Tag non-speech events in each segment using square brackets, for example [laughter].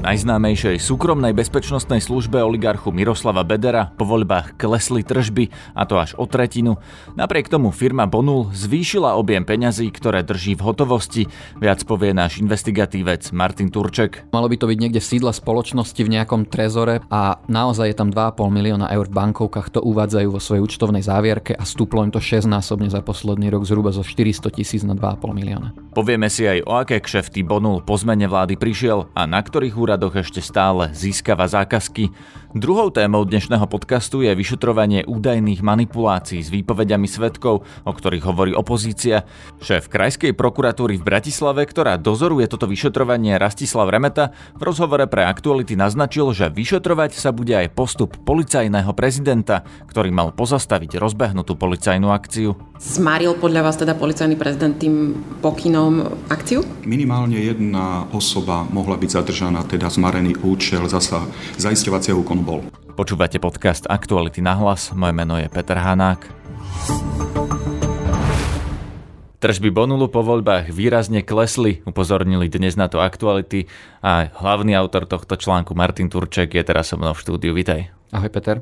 Najznámejšej súkromnej bezpečnostnej službe oligarchu Miroslava Bedera po voľbách klesli tržby, a to až o tretinu. Napriek tomu firma Bonul zvýšila objem peňazí, ktoré drží v hotovosti. Viac povie náš investigatívec Martin Turček. Malo by to byť niekde v sídle spoločnosti v nejakom trezore a naozaj je tam 2,5 milióna eur v bankovkách, to uvádzajú vo svojej účtovnej závierke a stúplo im to 6 násobne za posledný rok zhruba zo 400 tisíc na 2,5 milióna. Povieme si aj o aké kšefty Bonul po zmene vlády prišiel a na ktorých úradoch ešte stále získava zákazky. Druhou témou dnešného podcastu je vyšetrovanie údajných manipulácií s výpovediami svetkov, o ktorých hovorí opozícia. Šéf Krajskej prokuratúry v Bratislave, ktorá dozoruje toto vyšetrovanie Rastislav Remeta, v rozhovore pre aktuality naznačil, že vyšetrovať sa bude aj postup policajného prezidenta, ktorý mal pozastaviť rozbehnutú policajnú akciu. Zmaril podľa vás teda policajný prezident tým pokynom akciu? Minimálne jedna osoba mohla byť zadržaná, teda zmarený účel zasa zaisťovacieho úkonu bol. Počúvate podcast Aktuality na hlas, moje meno je Peter Hanák. Tržby Bonulu po voľbách výrazne klesli, upozornili dnes na to aktuality a hlavný autor tohto článku Martin Turček je teraz so mnou v štúdiu. Vitaj. Ahoj Peter.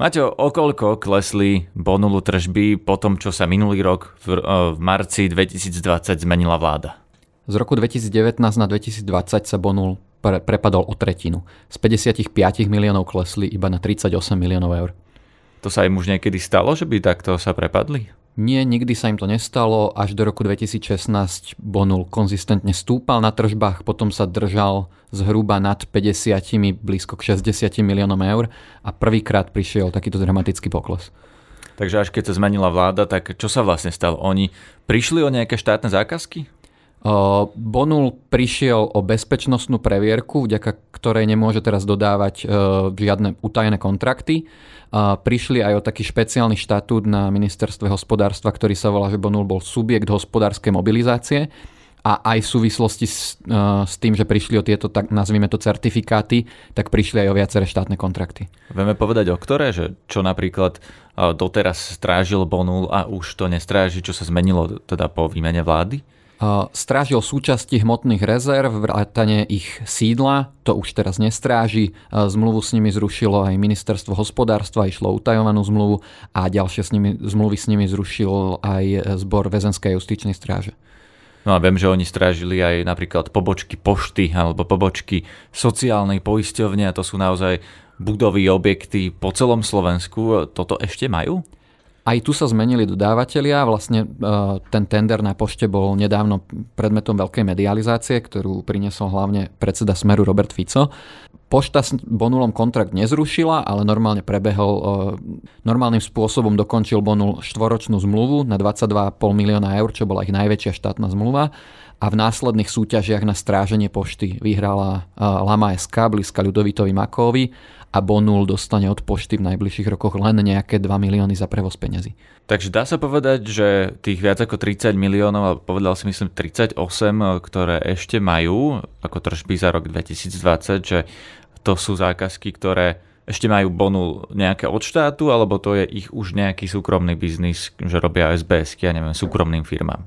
Maťo, okoľko klesli Bonulu tržby po tom, čo sa minulý rok v, v marci 2020 zmenila vláda? Z roku 2019 na 2020 sa Bonul pre, prepadol o tretinu. Z 55 miliónov klesli iba na 38 miliónov eur. To sa im už niekedy stalo, že by takto sa prepadli? Nie, nikdy sa im to nestalo. Až do roku 2016 Bonul konzistentne stúpal na tržbách, potom sa držal zhruba nad 50, blízko k 60 miliónom eur a prvýkrát prišiel takýto dramatický pokles. Takže až keď sa zmenila vláda, tak čo sa vlastne stalo? Oni prišli o nejaké štátne zákazky? Bonul prišiel o bezpečnostnú previerku, vďaka ktorej nemôže teraz dodávať žiadne utajené kontrakty. Prišli aj o taký špeciálny štatút na ministerstve hospodárstva, ktorý sa volá, že Bonul bol subjekt hospodárskej mobilizácie a aj v súvislosti s, s tým, že prišli o tieto, tak nazvime to certifikáty, tak prišli aj o viaceré štátne kontrakty. Vieme povedať o ktoré, že čo napríklad doteraz strážil Bonul a už to nestráži, čo sa zmenilo teda po výmene vlády? Strážil súčasti hmotných rezerv, vrátane ich sídla, to už teraz nestráži. Zmluvu s nimi zrušilo aj ministerstvo hospodárstva, išlo utajovanú zmluvu a ďalšie s nimi, zmluvy s nimi zrušil aj zbor väzenskej justičnej stráže. No a viem, že oni strážili aj napríklad pobočky pošty alebo pobočky sociálnej poisťovne a to sú naozaj budovy, objekty po celom Slovensku. Toto ešte majú? Aj tu sa zmenili dodávateľia. Vlastne e, ten tender na pošte bol nedávno predmetom veľkej medializácie, ktorú priniesol hlavne predseda Smeru Robert Fico. Pošta s Bonulom kontrakt nezrušila, ale normálne prebehol, e, normálnym spôsobom dokončil Bonul štvoročnú zmluvu na 22,5 milióna eur, čo bola ich najväčšia štátna zmluva a v následných súťažiach na stráženie pošty vyhrala e, Lama SK blízka Ľudovitovi Makovi a Bonul dostane od pošty v najbližších rokoch len nejaké 2 milióny za prevoz peniazy. Takže dá sa povedať, že tých viac ako 30 miliónov, ale povedal si myslím 38, ktoré ešte majú ako tržby za rok 2020, že to sú zákazky, ktoré ešte majú bonu nejaké od štátu, alebo to je ich už nejaký súkromný biznis, že robia SBS, ja neviem, súkromným firmám?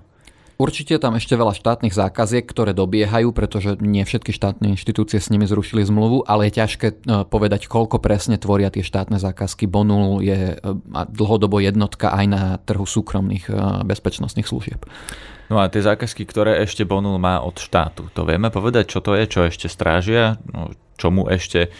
Určite tam ešte veľa štátnych zákaziek, ktoré dobiehajú, pretože nie všetky štátne inštitúcie s nimi zrušili zmluvu, ale je ťažké e, povedať, koľko presne tvoria tie štátne zákazky. Bonul je e, dlhodobo jednotka aj na trhu súkromných e, bezpečnostných služieb. No a tie zákazky, ktoré ešte Bonul má od štátu, to vieme povedať, čo to je, čo ešte strážia, no, čomu ešte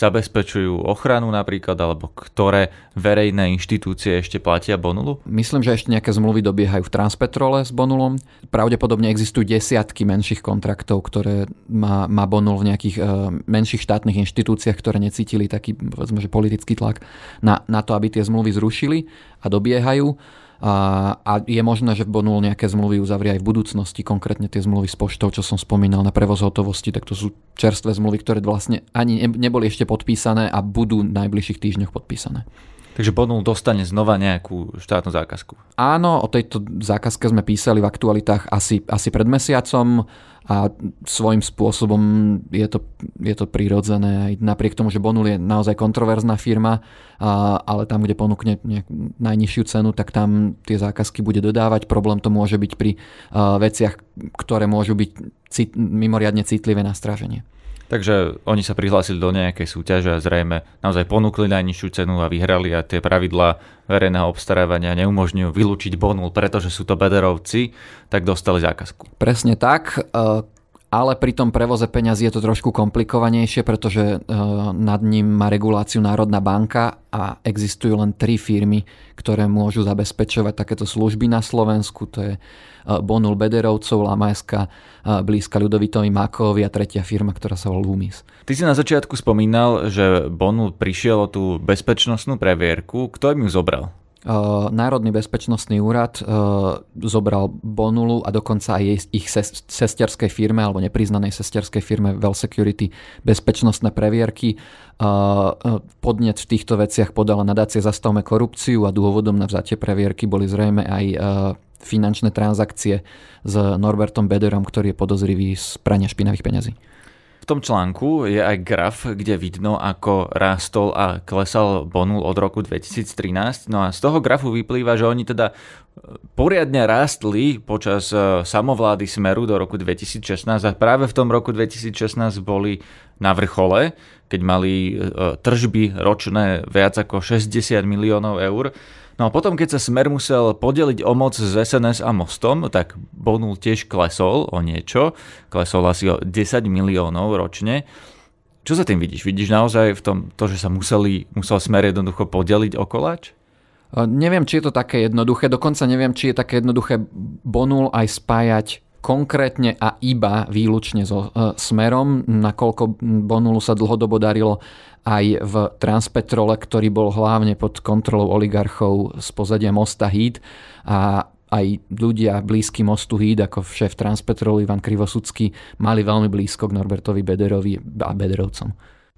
zabezpečujú ochranu napríklad, alebo ktoré verejné inštitúcie ešte platia Bonulu? Myslím, že ešte nejaké zmluvy dobiehajú v Transpetrole s Bonulom. Pravdepodobne existujú desiatky menších kontraktov, ktoré má, má Bonul v nejakých uh, menších štátnych inštitúciách, ktoré necítili taký povedzme, že politický tlak na, na to, aby tie zmluvy zrušili a dobiehajú a, a je možné, že Bonul nejaké zmluvy uzavrie aj v budúcnosti, konkrétne tie zmluvy s poštou, čo som spomínal na prevoz hotovosti, tak to sú čerstvé zmluvy, ktoré vlastne ani neboli ešte podpísané a budú v najbližších týždňoch podpísané. Takže Bonul dostane znova nejakú štátnu zákazku. Áno, o tejto zákazke sme písali v aktualitách asi, asi pred mesiacom a svojím spôsobom je to, je to prirodzené aj napriek tomu, že Bonul je naozaj kontroverzná firma, ale tam, kde ponúkne najnižšiu cenu, tak tam tie zákazky bude dodávať. Problém to môže byť pri veciach, ktoré môžu byť cit, mimoriadne citlivé na stráženie. Takže oni sa prihlásili do nejakej súťaže a zrejme naozaj ponúkli najnižšiu cenu a vyhrali a tie pravidlá verejného obstarávania neumožňujú vylúčiť bonul, pretože sú to bederovci, tak dostali zákazku. Presne tak. Ale pri tom prevoze peňazí je to trošku komplikovanejšie, pretože e, nad ním má reguláciu Národná banka a existujú len tri firmy, ktoré môžu zabezpečovať takéto služby na Slovensku. To je e, Bonul Bederovcov, Lamajska, e, blízka Ľudovitovi Makovi a tretia firma, ktorá sa volá Lumis. Ty si na začiatku spomínal, že Bonul prišiel o tú bezpečnostnú previerku. Kto im ju zobral? Národný bezpečnostný úrad zobral Bonulu a dokonca aj ich sesterskej firme alebo nepriznanej sesterskej firme Well Security bezpečnostné previerky. Podnet v týchto veciach podala nadácie Zastavme korupciu a dôvodom na vzatie previerky boli zrejme aj finančné transakcie s Norbertom Bederom, ktorý je podozrivý z prania špinavých peňazí. Tom článku je aj graf, kde vidno, ako rástol a klesal Bonul od roku 2013. No a z toho grafu vyplýva, že oni teda e, poriadne rástli počas e, samovlády Smeru do roku 2016 a práve v tom roku 2016 boli na vrchole, keď mali e, tržby ročné viac ako 60 miliónov eur. No a potom, keď sa Smer musel podeliť o moc s SNS a Mostom, tak Bonul tiež klesol o niečo. Klesol asi o 10 miliónov ročne. Čo sa tým vidíš? Vidíš naozaj v tom to, že sa museli, musel Smer jednoducho podeliť o koláč? Neviem, či je to také jednoduché. Dokonca neviem, či je také jednoduché Bonul aj spájať konkrétne a iba výlučne so e, smerom, nakoľko Bonulu sa dlhodobo darilo aj v Transpetrole, ktorý bol hlavne pod kontrolou oligarchov z pozadia Mosta Híd a aj ľudia blízky mostu Híd, ako šéf Transpetrolu Ivan Krivosudský, mali veľmi blízko k Norbertovi Bederovi a Bederovcom.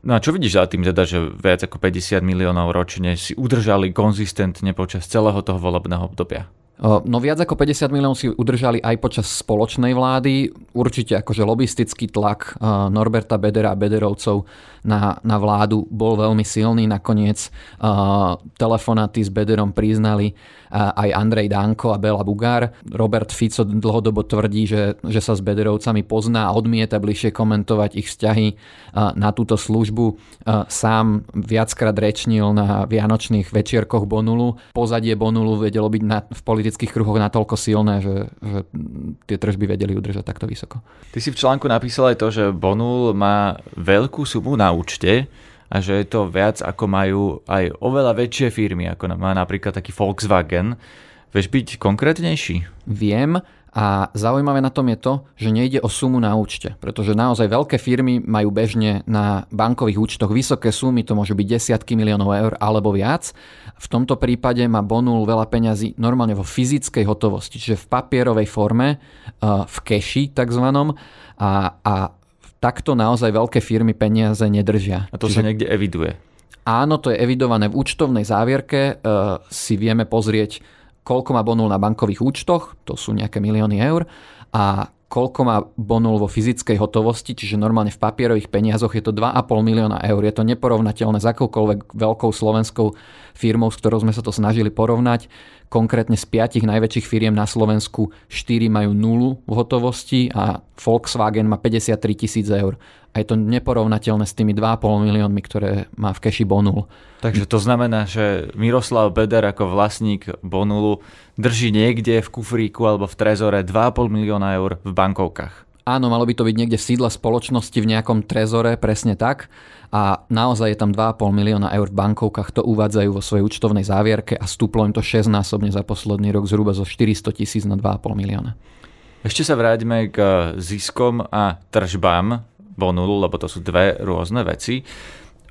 No a čo vidíš za tým teda, že viac ako 50 miliónov ročne si udržali konzistentne počas celého toho volebného obdobia? No viac ako 50 miliónov si udržali aj počas spoločnej vlády. Určite akože lobistický tlak Norberta Bedera a Bederovcov na, na vládu bol veľmi silný. Nakoniec telefonáty s Bederom priznali aj Andrej Danko a Bela Bugár. Robert Fico dlhodobo tvrdí, že, že sa s Bederovcami pozná a odmieta bližšie komentovať ich vzťahy na túto službu. Sám viackrát rečnil na vianočných večierkoch Bonulu. Pozadie Bonulu vedelo byť na, v politických kruhoch natoľko silné, že, že tie tržby vedeli udržať takto vysoko. Ty si v článku napísal aj to, že Bonul má veľkú sumu na účte, a že je to viac ako majú aj oveľa väčšie firmy, ako má napríklad taký Volkswagen. Vieš byť konkrétnejší? Viem a zaujímavé na tom je to, že nejde o sumu na účte, pretože naozaj veľké firmy majú bežne na bankových účtoch vysoké sumy, to môžu byť desiatky miliónov eur alebo viac. V tomto prípade má Bonul veľa peňazí normálne vo fyzickej hotovosti, čiže v papierovej forme, v keši takzvanom a, a takto naozaj veľké firmy peniaze nedržia. A to Čiže... sa niekde eviduje? Áno, to je evidované v účtovnej závierke. E, si vieme pozrieť, koľko má bonul na bankových účtoch, to sú nejaké milióny eur, a koľko má bonul vo fyzickej hotovosti, čiže normálne v papierových peniazoch je to 2,5 milióna eur. Je to neporovnateľné s akoukoľvek veľkou slovenskou firmou, s ktorou sme sa to snažili porovnať. Konkrétne z piatich najväčších firiem na Slovensku 4 majú nulu v hotovosti a Volkswagen má 53 tisíc eur. A je to neporovnateľné s tými 2,5 miliónmi, ktoré má v keši Bonul. Takže to znamená, že Miroslav Beder ako vlastník Bonulu drží niekde v kufríku alebo v trezore 2,5 milióna eur v bankovkách. Áno, malo by to byť niekde v sídle spoločnosti v nejakom trezore, presne tak a naozaj je tam 2,5 milióna eur v bankovkách, to uvádzajú vo svojej účtovnej závierke a stúplo im to 6 násobne za posledný rok zhruba zo 400 tisíc na 2,5 milióna. Ešte sa vráťme k ziskom a tržbám Bonulu, lebo to sú dve rôzne veci.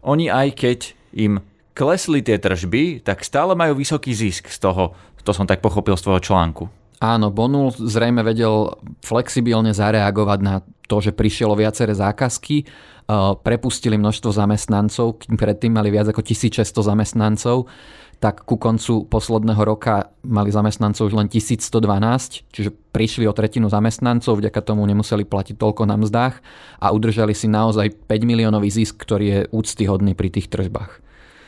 Oni aj keď im klesli tie tržby, tak stále majú vysoký zisk z toho, to som tak pochopil z tvojho článku. Áno, Bonul zrejme vedel flexibilne zareagovať na to, že prišielo viaceré zákazky prepustili množstvo zamestnancov, kým predtým mali viac ako 1600 zamestnancov, tak ku koncu posledného roka mali zamestnancov už len 1112, čiže prišli o tretinu zamestnancov, vďaka tomu nemuseli platiť toľko na mzdách a udržali si naozaj 5 miliónový zisk, ktorý je úctyhodný pri tých tržbách.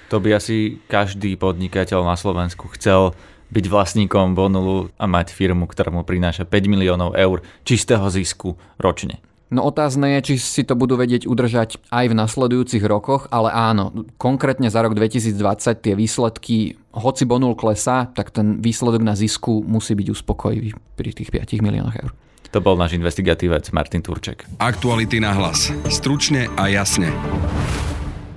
To by asi každý podnikateľ na Slovensku chcel byť vlastníkom Bonulu a mať firmu, ktorá mu prináša 5 miliónov eur čistého zisku ročne. No otázne je, či si to budú vedieť udržať aj v nasledujúcich rokoch, ale áno, konkrétne za rok 2020 tie výsledky, hoci Bonul klesá, tak ten výsledok na zisku musí byť uspokojivý pri tých 5 miliónoch eur. To bol náš investigatívec Martin Turček. Aktuality na hlas. Stručne a jasne.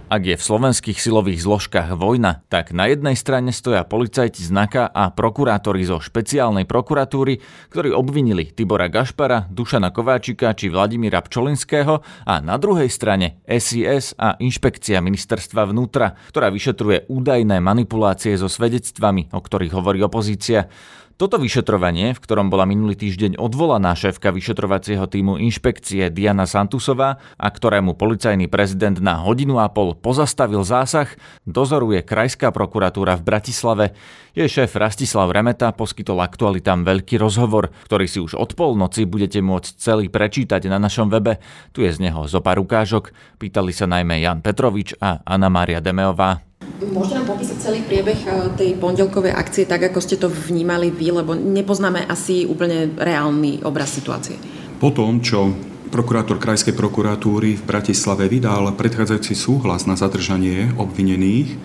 Ak je v slovenských silových zložkách vojna, tak na jednej strane stoja policajti z NAKA a prokurátori zo špeciálnej prokuratúry, ktorí obvinili Tibora Gašpara, Dušana Kováčika či Vladimíra Pčolinského a na druhej strane SIS a Inšpekcia ministerstva vnútra, ktorá vyšetruje údajné manipulácie so svedectvami, o ktorých hovorí opozícia. Toto vyšetrovanie, v ktorom bola minulý týždeň odvolaná šéfka vyšetrovacieho týmu inšpekcie Diana Santusová a ktorému policajný prezident na hodinu a pol pozastavil zásah, dozoruje Krajská prokuratúra v Bratislave. Jej šéf Rastislav Remeta poskytol aktualitám veľký rozhovor, ktorý si už od polnoci budete môcť celý prečítať na našom webe. Tu je z neho zo pár ukážok. Pýtali sa najmä Jan Petrovič a Anna Mária Demeová. Môžete nám popísať celý priebeh eh, tej pondelkovej akcie tak, ako ste to vnímali vy, lebo nepoznáme asi úplne reálny obraz situácie. Po tom, čo prokurátor Krajskej prokuratúry v Bratislave vydal predchádzajúci súhlas na zadržanie obvinených,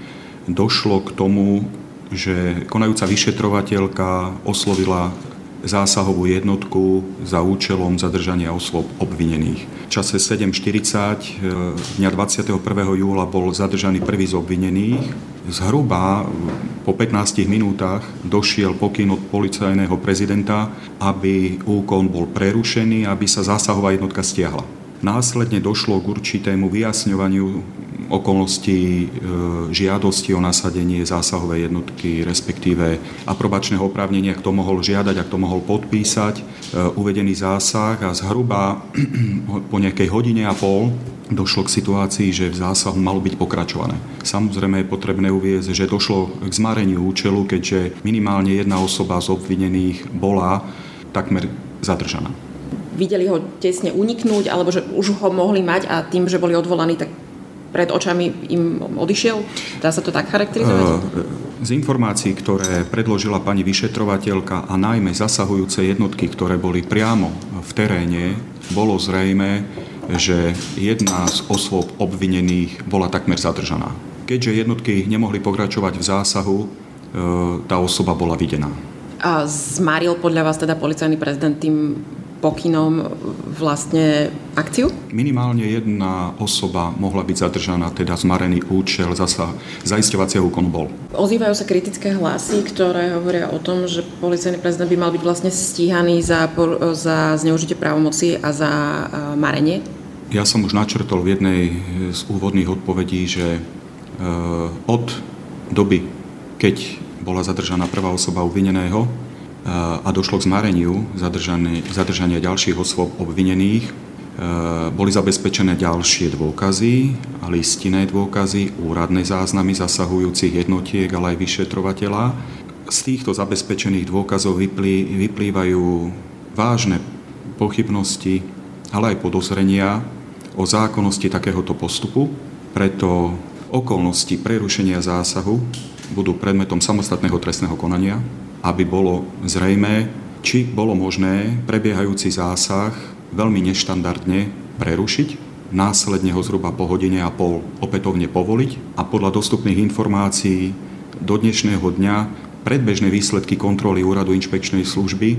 došlo k tomu, že konajúca vyšetrovateľka oslovila zásahovú jednotku za účelom zadržania osôb obvinených. V čase 7.40 e, dňa 21. júla bol zadržaný prvý z obvinených. Zhruba po 15 minútach došiel pokyn od policajného prezidenta, aby úkon bol prerušený, aby sa zásahová jednotka stiahla. Následne došlo k určitému vyjasňovaniu okolností e, žiadosti o nasadenie zásahovej jednotky, respektíve aprobačného oprávnenia, kto mohol žiadať a kto mohol podpísať e, uvedený zásah a zhruba [clears throat] po nejakej hodine a pol došlo k situácii, že v zásahu malo byť pokračované. Samozrejme je potrebné uviezť, že došlo k zmareniu účelu, keďže minimálne jedna osoba z obvinených bola takmer zadržaná videli ho tesne uniknúť, alebo že už ho mohli mať a tým, že boli odvolaní, tak pred očami im odišiel? Dá sa to tak charakterizovať? Z informácií, ktoré predložila pani vyšetrovateľka a najmä zasahujúce jednotky, ktoré boli priamo v teréne, bolo zrejme, že jedna z osôb obvinených bola takmer zadržaná. Keďže jednotky nemohli pokračovať v zásahu, e, tá osoba bola videná. A zmaril podľa vás teda policajný prezident tým pokynom vlastne akciu? Minimálne jedna osoba mohla byť zadržaná, teda zmarený účel zasa zaisťovacieho úkonu bol. Ozývajú sa kritické hlasy, ktoré hovoria o tom, že policajný prezident by mal byť vlastne stíhaný za, za zneužitie právomoci a za marenie? Ja som už načrtol v jednej z úvodných odpovedí, že e, od doby, keď bola zadržaná prvá osoba uvineného, a došlo k zmareniu zadržania ďalších osôb obvinených, boli zabezpečené ďalšie dôkazy, listinné dôkazy, úradné záznamy zasahujúcich jednotiek, ale aj vyšetrovateľa. Z týchto zabezpečených dôkazov vyplý, vyplývajú vážne pochybnosti, ale aj podozrenia o zákonnosti takéhoto postupu, preto okolnosti prerušenia zásahu budú predmetom samostatného trestného konania aby bolo zrejme, či bolo možné prebiehajúci zásah veľmi neštandardne prerušiť, následne ho zhruba po hodine a pol opätovne povoliť a podľa dostupných informácií do dnešného dňa predbežné výsledky kontroly úradu inšpekčnej služby e,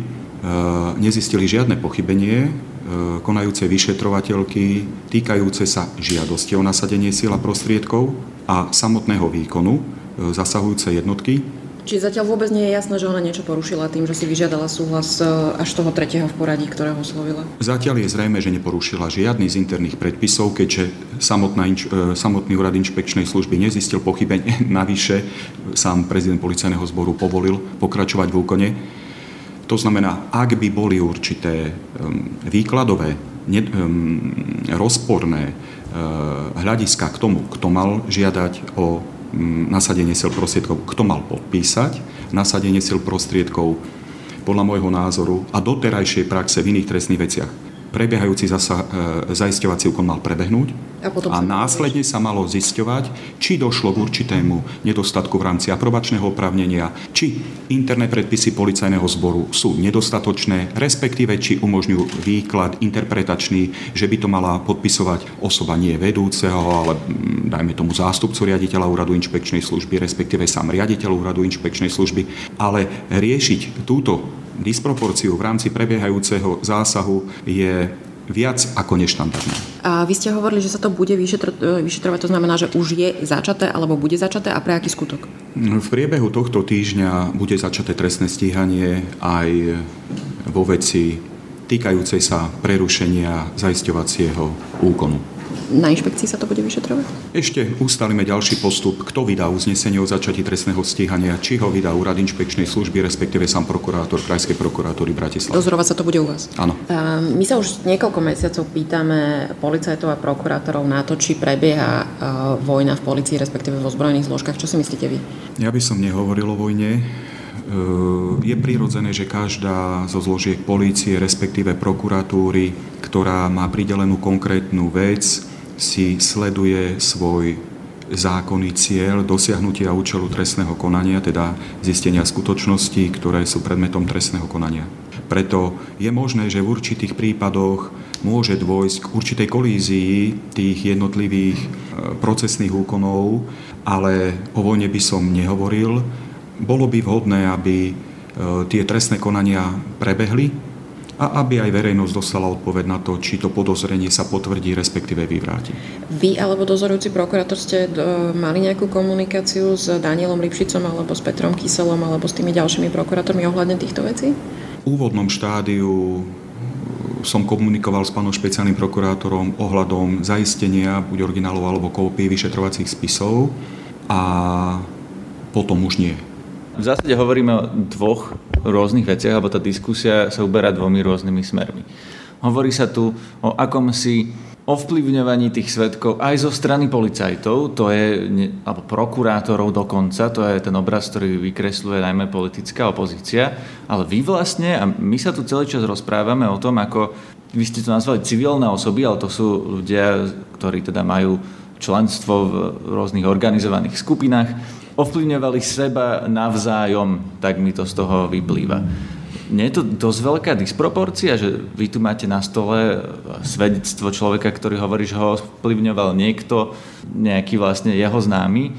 nezistili žiadne pochybenie e, konajúcej vyšetrovateľky týkajúce sa žiadosti o nasadenie síla prostriedkov a samotného výkonu e, zasahujúce jednotky Čiže zatiaľ vôbec nie je jasné, že ona niečo porušila tým, že si vyžiadala súhlas e, až toho tretieho v poradí, ktorého oslovila? Zatiaľ je zrejme, že neporušila žiadny z interných predpisov, keďže samotná, e, samotný úrad inšpekčnej služby nezistil pochybenie. [laughs] Navyše sám prezident policajného zboru povolil pokračovať v úkone. To znamená, ak by boli určité výkladové, rozporné e, hľadiska k tomu, kto mal žiadať o nasadenie sil prostriedkov, kto mal podpísať nasadenie sil prostriedkov podľa môjho názoru a doterajšej praxe v iných trestných veciach prebiehajúci zasa, e, zaisťovací úkon mal prebehnúť a, potom a následne sa malo zisťovať, či došlo k určitému nedostatku v rámci aprobačného oprávnenia, či interné predpisy policajného zboru sú nedostatočné, respektíve či umožňujú výklad interpretačný, že by to mala podpisovať osoba nie vedúceho, ale mm, dajme tomu zástupcu riaditeľa úradu inšpekčnej služby, respektíve sám riaditeľ úradu inšpekčnej služby, ale riešiť túto disproporciu v rámci prebiehajúceho zásahu je viac ako neštandardné. A vy ste hovorili, že sa to bude vyšetro- vyšetrovať, to znamená, že už je začaté alebo bude začaté a pre aký skutok? V priebehu tohto týždňa bude začaté trestné stíhanie aj vo veci týkajúcej sa prerušenia zaisťovacieho úkonu na inšpekcii sa to bude vyšetrovať? Ešte ustalíme ďalší postup, kto vydá uznesenie o začatí trestného stíhania, či ho vydá úrad inšpekčnej služby, respektíve sám prokurátor Krajskej prokuratúry Bratislava. Dozorovať sa to bude u vás? Áno. My sa už niekoľko mesiacov pýtame policajtov a prokurátorov na to, či prebieha vojna v policii, respektíve vo zbrojených zložkách. Čo si myslíte vy? Ja by som nehovoril o vojne je prirodzené, že každá zo zložiek polície, respektíve prokuratúry, ktorá má pridelenú konkrétnu vec, si sleduje svoj zákonný cieľ dosiahnutia účelu trestného konania, teda zistenia skutočností, ktoré sú predmetom trestného konania. Preto je možné, že v určitých prípadoch môže dôjsť k určitej kolízii tých jednotlivých e, procesných úkonov, ale o vojne by som nehovoril. Bolo by vhodné, aby e, tie trestné konania prebehli, a aby aj verejnosť dostala odpoveď na to, či to podozrenie sa potvrdí, respektíve vyvráti. Vy alebo dozorujúci prokurátor ste do, mali nejakú komunikáciu s Danielom Lipšicom alebo s Petrom Kyselom alebo s tými ďalšími prokurátormi ohľadne týchto vecí? V úvodnom štádiu som komunikoval s pánom špeciálnym prokurátorom ohľadom zaistenia buď originálov alebo kópií vyšetrovacích spisov a potom už nie. V zásade hovoríme o dvoch rôznych veciach, alebo tá diskusia sa uberá dvomi rôznymi smermi. Hovorí sa tu o akomsi ovplyvňovaní tých svetkov aj zo strany policajtov, to je, alebo prokurátorov dokonca, to je ten obraz, ktorý vykresluje najmä politická opozícia, ale vy vlastne, a my sa tu celý čas rozprávame o tom, ako vy ste to nazvali civilné osoby, ale to sú ľudia, ktorí teda majú členstvo v rôznych organizovaných skupinách, ovplyvňovali seba navzájom, tak mi to z toho vyplýva. Nie je to dosť veľká disproporcia, že vy tu máte na stole svedectvo človeka, ktorý hovorí, že ho ovplyvňoval niekto, nejaký vlastne jeho známy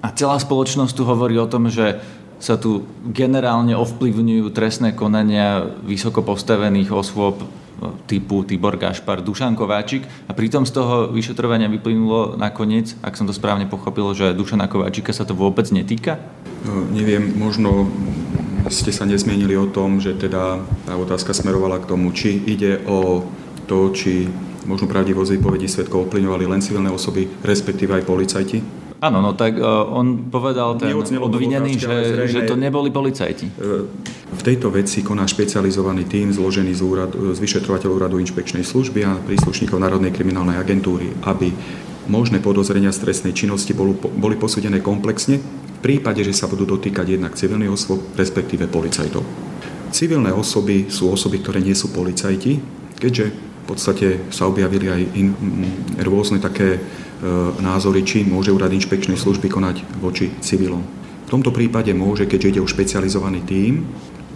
a celá spoločnosť tu hovorí o tom, že sa tu generálne ovplyvňujú trestné konania vysoko postavených osôb typu Tibor Gašpar, Dušan Kováčik a pritom z toho vyšetrovania vyplynulo nakoniec, ak som to správne pochopil, že Dušana Kováčika sa to vôbec netýka? No, neviem, možno ste sa nezmienili o tom, že teda tá otázka smerovala k tomu, či ide o to, či možno pravdivosť výpovedí svetkov ovplyvňovali len civilné osoby, respektíve aj policajti? Áno, no tak uh, on povedal ten obvinený, že, zrejme, že to neboli policajti. Uh, v tejto veci koná špecializovaný tím zložený z, úrad, z vyšetrovateľov úradu inšpekčnej služby a príslušníkov Národnej kriminálnej agentúry, aby možné podozrenia z trestnej činnosti boli, posúdené komplexne v prípade, že sa budú dotýkať jednak civilných osôb, respektíve policajtov. Civilné osoby sú osoby, ktoré nie sú policajti, keďže podstate sa objavili aj in, rôzne také E, názory, či môže úrad inšpekčnej služby konať voči civilom. V tomto prípade môže, keďže ide o špecializovaný tím,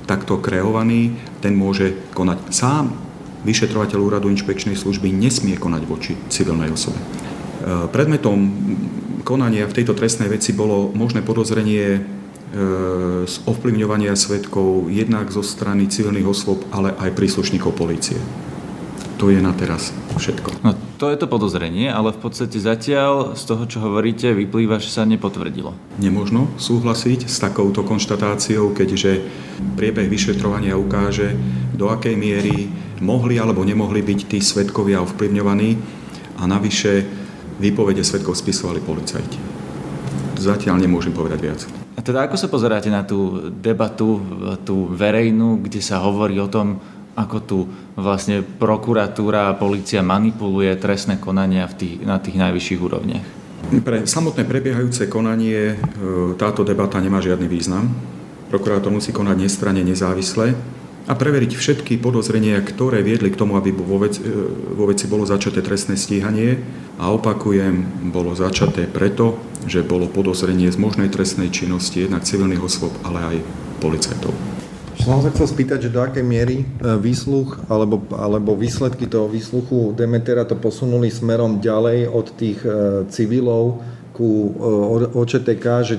takto kreovaný, ten môže konať sám. Vyšetrovateľ úradu inšpekčnej služby nesmie konať voči civilnej osobe. E, predmetom konania v tejto trestnej veci bolo možné podozrenie e, z ovplyvňovania svetkov jednak zo strany civilných osôb, ale aj príslušníkov polície. To je na teraz všetko. No, to je to podozrenie, ale v podstate zatiaľ z toho, čo hovoríte, vyplýva, že sa nepotvrdilo. Nemožno súhlasiť s takouto konštatáciou, keďže priebeh vyšetrovania ukáže, do akej miery mohli alebo nemohli byť tí svetkovia ovplyvňovaní a navyše výpovede svetkov spisovali policajti. Zatiaľ nemôžem povedať viac. A teda ako sa pozeráte na tú debatu, tú verejnú, kde sa hovorí o tom, ako tu vlastne prokuratúra a policia manipuluje trestné konania v tých, na tých najvyšších úrovniach? Pre samotné prebiehajúce konanie e, táto debata nemá žiadny význam. Prokurátor musí konať nestranne nezávisle a preveriť všetky podozrenia, ktoré viedli k tomu, aby vo veci, e, vo veci bolo začaté trestné stíhanie. A opakujem, bolo začaté preto, že bolo podozrenie z možnej trestnej činnosti jednak civilných osôb, ale aj policajtov. Som sa chcel spýtať, že do akej miery e, výsluch alebo, alebo výsledky toho výsluchu Demetera to posunuli smerom ďalej od tých e, civilov ku OČTK, že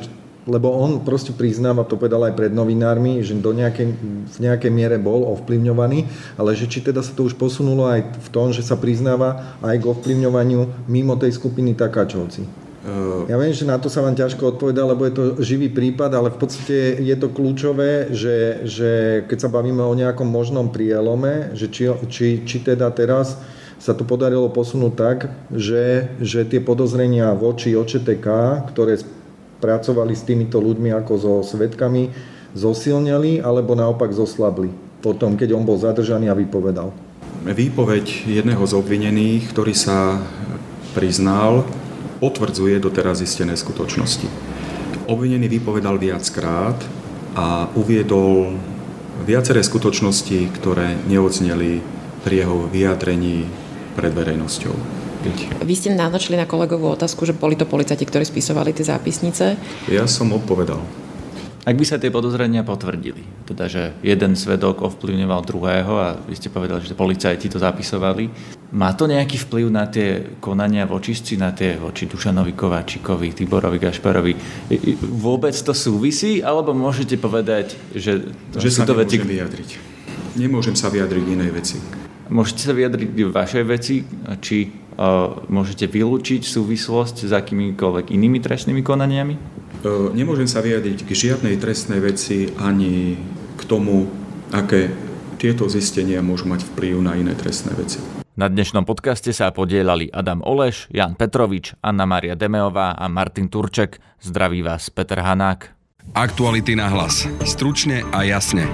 lebo on proste priznáva, to povedal aj pred novinármi, že do nejakej, v nejakej miere bol ovplyvňovaný, ale že či teda sa to už posunulo aj v tom, že sa priznáva aj k ovplyvňovaniu mimo tej skupiny Takáčovci. Uh... Ja viem, že na to sa vám ťažko odpoveda, lebo je to živý prípad, ale v podstate je to kľúčové, že, že keď sa bavíme o nejakom možnom prielome, že či, či, či teda teraz sa to podarilo posunúť tak, že, že tie podozrenia voči OČTK, ktoré pracovali s týmito ľuďmi ako so svetkami, zosilnili alebo naopak zoslabli potom, keď on bol zadržaný a vypovedal? Výpoveď jedného z obvinených, ktorý sa priznal, potvrdzuje doteraz zistené skutočnosti. Obvinený vypovedal viackrát a uviedol viaceré skutočnosti, ktoré neodzneli pri jeho vyjadrení pred verejnosťou. Vy ste nanočili na kolegovú otázku, že boli to policajti, ktorí spisovali tie zápisnice. Ja som odpovedal. Ak by sa tie podozrenia potvrdili, teda že jeden svedok ovplyvňoval druhého a vy ste povedali, že policajti to zapisovali, má to nejaký vplyv na tie konania vočistci, na tie voči Dušanovi Kováčikovi, Tiborovi Gašparovi? Vôbec to súvisí, alebo môžete povedať, že, že sú to veci... vyjadriť. Nemôžem sa vyjadriť inej veci. Môžete sa vyjadriť v vašej veci, či môžete vylúčiť súvislosť s akýmikoľvek inými trestnými konaniami? Nemôžem sa vyjadriť k žiadnej trestnej veci ani k tomu, aké tieto zistenia môžu mať vplyv na iné trestné veci. Na dnešnom podcaste sa podielali Adam Oleš, Jan Petrovič, Anna Maria Demeová a Martin Turček. Zdraví vás Peter Hanák. Aktuality na hlas. Stručne a jasne.